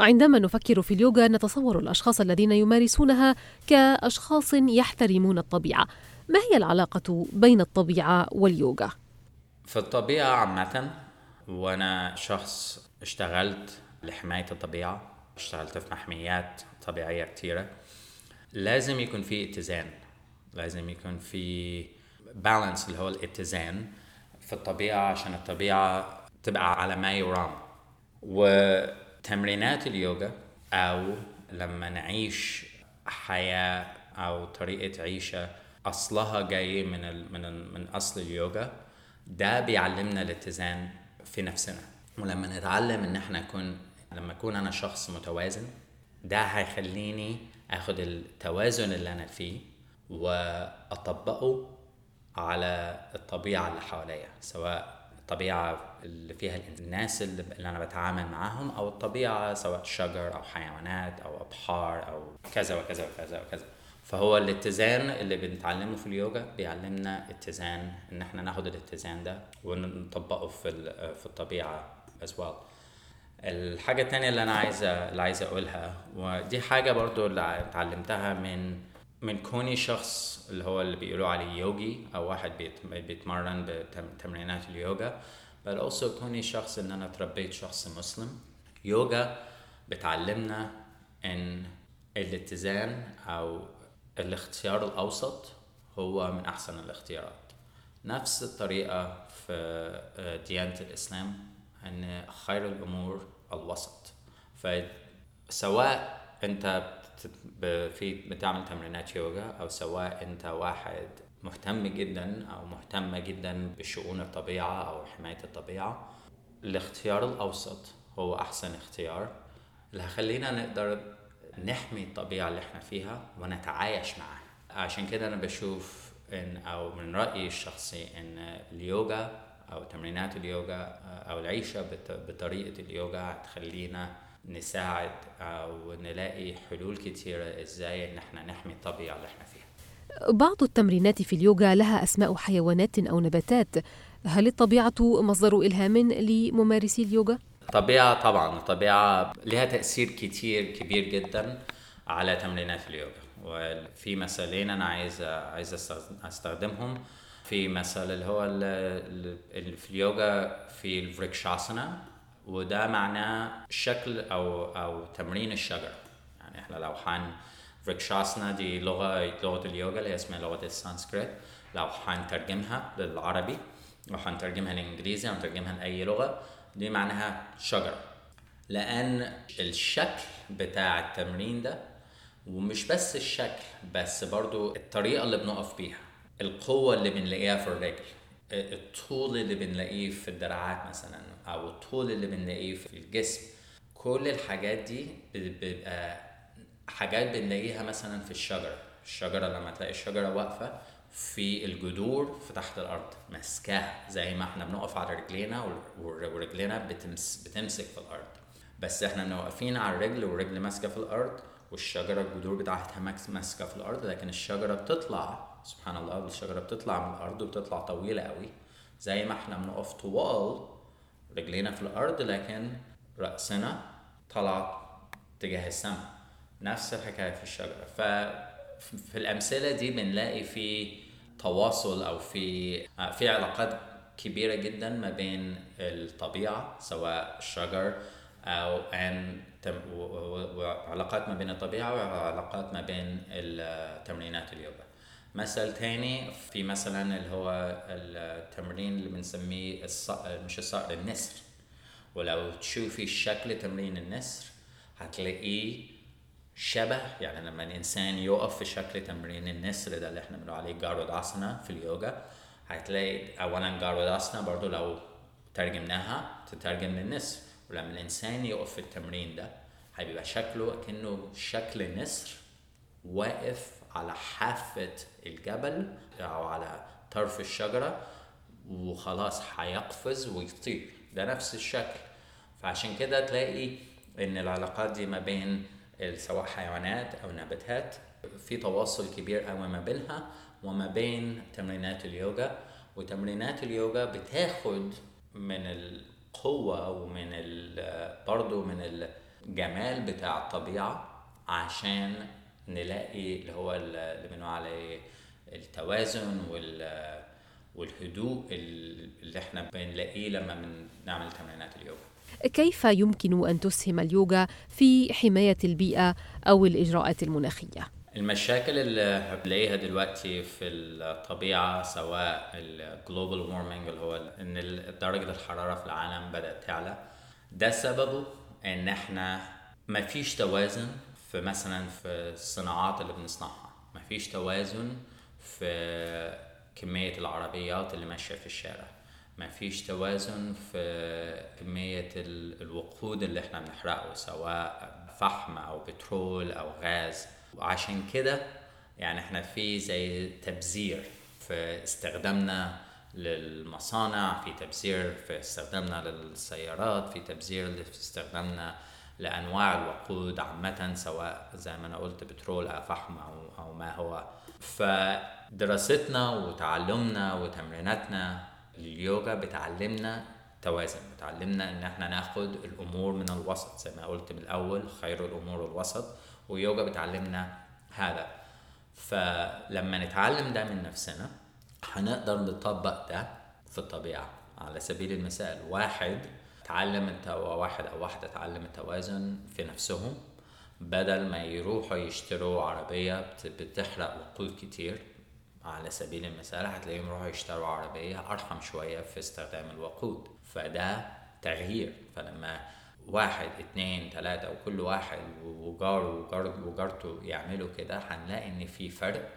عندما نفكر في اليوغا نتصور الأشخاص الذين يمارسونها كأشخاص يحترمون الطبيعة. ما هي العلاقة بين الطبيعة واليوغا؟ في الطبيعه عامة وأنا شخص اشتغلت لحماية الطبيعة اشتغلت في محميات طبيعية كتيرة. لازم يكون في اتزان لازم يكون في بالانس اللي هو الاتزان في الطبيعة عشان الطبيعة تبقى على ما يرام. وتمرينات اليوغا أو لما نعيش حياة أو طريقة عيشة أصلها جاي من ال من ال من أصل اليوغا ده بيعلمنا الاتزان في نفسنا. ولما نتعلم إن إحنا نكون لما أكون أنا شخص متوازن ده هيخليني آخد التوازن اللي أنا فيه وأطبقه على الطبيعة اللي حواليا سواء الطبيعة اللي فيها الناس اللي أنا بتعامل معاهم أو الطبيعة سواء شجر أو حيوانات أو أبحار أو كذا وكذا وكذا وكذا. فهو الاتزان اللي بنتعلمه في اليوجا بيعلمنا اتزان إن إحنا ناخد الاتزان ده ونطبقه في في الطبيعة as well. الحاجة التانية اللي أنا عايز اللي عايز أقولها ودي حاجة برضو اللي اتعلمتها من من كوني شخص اللي هو اللي بيقولوا عليه يوجي أو واحد بيتمرن بتمرينات اليوجا. بل also كوني شخص إن أنا تربيت شخص مسلم يوجا بتعلمنا إن الاتزان أو الاختيار الأوسط هو من أحسن الاختيارات. نفس الطريقة في ديانة الإسلام أن خير الأمور الوسط. فسواء أنت في بتعمل تمرينات يوغا أو سواء أنت واحد مهتم جدا أو مهتمة جدا بشؤون الطبيعة أو حماية الطبيعة. الاختيار الأوسط هو أحسن اختيار. اللي هخلينا نقدر نحمي الطبيعة اللي إحنا فيها ونتعايش معاها. عشان كده أنا بشوف إن أو من رأيي الشخصي إن اليوغا أو تمرينات اليوغا أو العيشة بطريقة اليوغا هتخلينا نساعد أو نلاقي حلول كتيرة إزاي إن إحنا نحمي الطبيعة اللي إحنا فيها. بعض التمرينات في اليوغا لها أسماء حيوانات أو نباتات. هل الطبيعة مصدر إلهام لممارسي اليوغا؟ الطبيعة طبعا الطبيعة لها تأثير كتير كبير جدا على تمرينات اليوغا. وفي مثالين أنا عايز عايز أستخدمهم. في مثل اللي هو اللي في اليوغا في الفريكشاسانا وده معناه شكل أو أو تمرين الشجر يعني إحنا لو حن فريكشاسانا دي لغة لغة اليوغا اللي اسمها لغة السانسكريت لو حنترجمها للعربي أو حنترجمها للإنجليزي أو نترجمها لأي لغة دي معناها شجرة لأن الشكل بتاع التمرين ده ومش بس الشكل بس برضو الطريقة اللي بنقف بيها القوة اللي بنلاقيها في الرجل الطول اللي بنلاقيه في الدراعات مثلا أو الطول اللي بنلاقيه في الجسم كل الحاجات دي بيبقى حاجات بنلاقيها مثلا في الشجرة. الشجرة لما تلاقي الشجرة واقفة في الجذور في تحت الأرض ماسكاها زي ما إحنا بنقف على رجلينا ورجلينا بتمس بتمسك في الأرض. بس إحنا واقفين على الرجل والرجل ماسكة في الأرض والشجرة الجذور بتاعتها ماسكة في الأرض لكن الشجرة بتطلع سبحان الله الشجرة بتطلع من الأرض وبتطلع طويلة قوي. زي ما إحنا بنقف طوال رجلينا في الأرض لكن رأسنا طلع تجاه السماء. نفس الحكاية في الشجرة. ف في الأمثلة دي بنلاقي في تواصل أو في في علاقات كبيرة جدا ما بين الطبيعة سواء الشجر أو أن وعلاقات ما بين الطبيعة وعلاقات ما بين تمرينات اليوغا. مثل تاني في مثلا اللي هو التمرين اللي بنسميه الصقر مش الصقر النسر. ولو تشوفي شكل تمرين النسر هتلاقيه شبه يعني لما الإنسان يقف في شكل تمرين النسر ده اللي إحنا بنقول عليه جاروداسنا في اليوجا هتلاقي اولا جاروداسنا برضو لو ترجمناها تترجم للنسر. ولما الإنسان يقف في التمرين ده هيبقى شكله كأنه شكل نسر واقف على حافة الجبل أو على طرف الشجرة وخلاص هيقفز ويطير. ده نفس الشكل. فعشان كده تلاقي إن العلاقات دي ما بين سواء حيوانات أو نباتات في تواصل كبير قوي ما بينها وما بين تمرينات اليوغا وتمرينات اليوغا بتاخد من القوة ومن برضه من الجمال بتاع الطبيعة عشان نلاقي اللي هو اللي بنقول عليه التوازن وال والهدوء اللي إحنا بنلاقيه لما بنعمل تمرينات اليوغا كيف يمكن أن تسهم اليوغا في حماية البيئة أو الإجراءات المناخية؟ المشاكل اللي بنلاقيها دلوقتي في الطبيعة سواء ال global warming اللي هو إن درجة الحرارة في العالم بدأت تعلى. ده سببه إن إحنا ما فيش توازن في مثلا في الصناعات اللي بنصنعها. ما فيش توازن في كمية العربيات اللي ماشية في الشارع. ما فيش توازن في كمية الوقود اللي إحنا بنحرقه سواء فحم أو بترول أو غاز. وعشان كده يعني إحنا في زي تبذير في استخدامنا للمصانع في تبذير في استخدامنا للسيارات في تبذير في استخدامنا لأنواع الوقود عامة سواء زي ما أنا قلت بترول أو فحم أو أو ما هو. فدراستنا وتعلمنا وتمريناتنا لليوجا بتعلمنا توازن بتعلمنا إن إحنا ناخد الأمور من الوسط. زي ما قلت من الأول خير الأمور الوسط ويوجا بتعلمنا هذا. فلما نتعلم ده من نفسنا هنقدر نطبق ده في الطبيعة. على سبيل المثال واحد تعلم التو... واحد أو واحدة تعلم التوازن في نفسهم بدل ما يروحوا يشتروا عربية بتحرق وقود كتير على سبيل المثال هتلاقيهم يروحوا يشتروا عربية أرحم شوية في استخدام الوقود. فده تغيير. فلما واحد اتنين تلاتة وكل واحد وجاره وجار وجارته يعملوا كده هنلاقي إن في فرق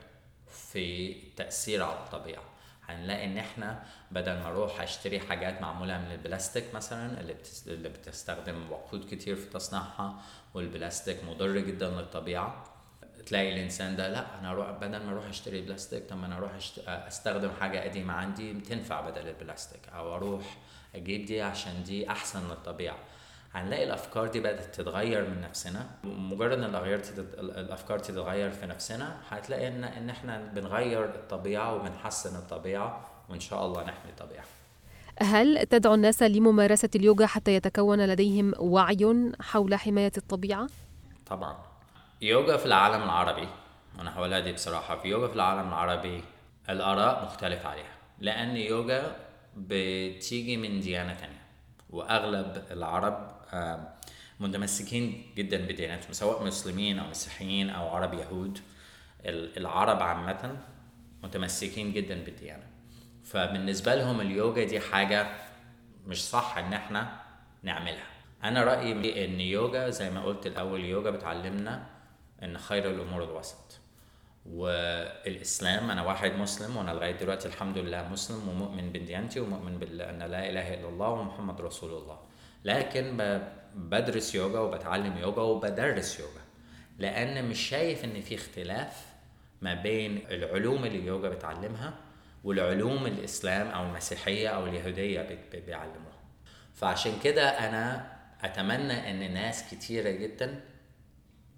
في التأثير على الطبيعة. هنلاقي إن إحنا بدل ما أروح أشتري حاجات معمولة من البلاستيك مثلا اللي بتستخدم وقود كتير في تصنيعها والبلاستيك مضر جدا للطبيعة تلاقي الإنسان ده لأ أنا أروح بدل ما أروح أشتري بلاستيك طب أنا أروح أستخدم حاجة قديمة عندي تنفع بدل البلاستيك أو أروح أجيب دي عشان دي أحسن للطبيعة. هنلاقي الأفكار دي بدأت تتغير من نفسنا. مجرد إن الأفكار تتغير في نفسنا هتلاقي ان إن إحنا بنغير الطبيعة وبنحسن الطبيعة وإن شاء الله نحمي الطبيعة. هل تدعو الناس لممارسة اليوغا حتى يتكون لديهم وعي حول حماية الطبيعة؟ طبعا. يوجا في العالم العربي أنا هقولها دي بصراحة في يوجا في العالم العربي الآراء مختلف عليها. لأن يوجا بتيجي من ديانة تانية وأغلب العرب متمسكين جدا بديانتهم سواء مسلمين أو مسيحيين أو عرب يهود العرب عامة متمسكين جدا بالديانة فبالنسبة لهم اليوجا دي حاجة مش صح إن إحنا نعملها. أنا رأيي إن يوجا زي ما قلت الأول يوجا بتعلمنا إن خير الأمور الوسط. والإسلام أنا واحد مسلم وأنا لغاية دلوقتي الحمد لله مسلم ومؤمن بديانتي ومؤمن بان لا إله إلا الله ومحمد رسول الله. لكن بدرس يوجا وبتعلم يوجا وبدرس يوجا لأن مش شايف إن في اختلاف ما بين العلوم اللي اليوجا بتعلمها والعلوم الإسلام أو المسيحية أو اليهودية بيعلموها. فعشان كده أنا أتمنى إن ناس كتيرة جدا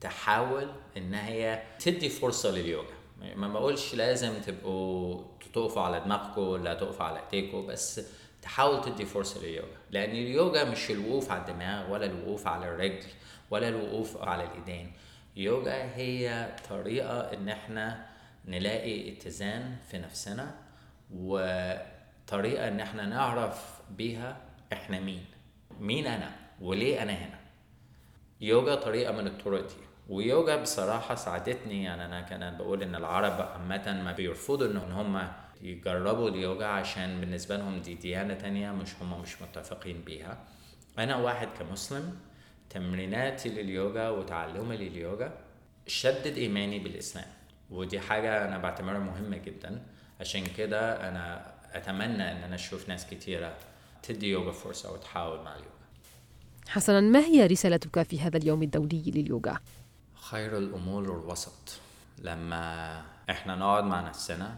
تحاول إن هي تدي فرصة لليوجا. ما بقولش لازم تبقوا تقفوا على دماغكم ولا تقفوا على ايديكم بس تحاول تدي فرصة لليوجا لأن اليوجا مش الوقوف على الدماغ ولا الوقوف على الرجل ولا الوقوف على الإيدين. اليوجا هي طريقة إن إحنا نلاقي اتزان في نفسنا وطريقة إن إحنا نعرف بيها إحنا مين. مين أنا؟ وليه أنا هنا؟ يوجا طريقة من الطرق دي. ويوجا بصراحة ساعدتني يعني أنا كان بقول إن العرب عامة ما بيرفضوا إن هم يجربوا اليوجا عشان بالنسبة لهم دي ديانة تانية مش هم مش متفقين بيها أنا واحد كمسلم تمريناتي لليوجا وتعلمي لليوجا شدد إيماني بالإسلام. ودي حاجة أنا بعتبرها مهمة جدا. عشان كده أنا أتمنى إن أنا أشوف ناس كتيرة تدي يوجا فرصة وتحاول مع اليوجا حسنا ما هي رسالتك في هذا اليوم الدولي لليوجا؟ خير الأمور الوسط. لما إحنا نقعد مع نفسنا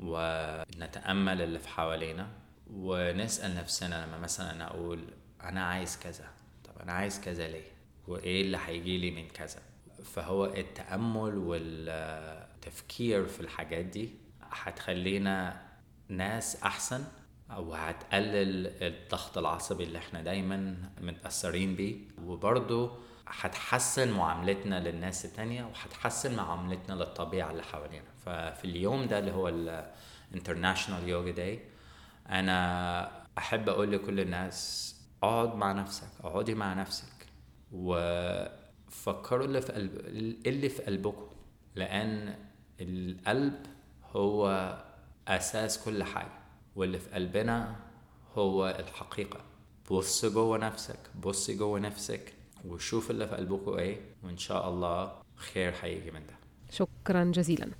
ونتأمل اللي في حوالينا ونسأل نفسنا لما مثلا أنا أقول أنا عايز كذا طب أنا عايز كذا ليه؟ وإيه اللي هيجي لي من كذا؟ فهو التأمل والتفكير في الحاجات دي هتخلينا ناس أحسن أو هتقلل الضغط العصبي اللي إحنا دايما متأثرين بيه. وبرضه هتحسن معاملتنا للناس التانية وهتحسن معاملتنا للطبيعة اللي حوالينا. ففي اليوم ده اللي هو الانترناشونال يوجا داي أنا أحب أقول لكل الناس اقعد مع نفسك اقعدي مع نفسك وفكروا اللي في قلب اللي في قلبكم لأن القلب هو أساس كل حاجة واللي في قلبنا هو الحقيقة. بص جوه نفسك بص جوه نفسك وشوف اللي في قلبكم إيه وإن شاء الله خير هيجي من ده. شكرا جزيلا.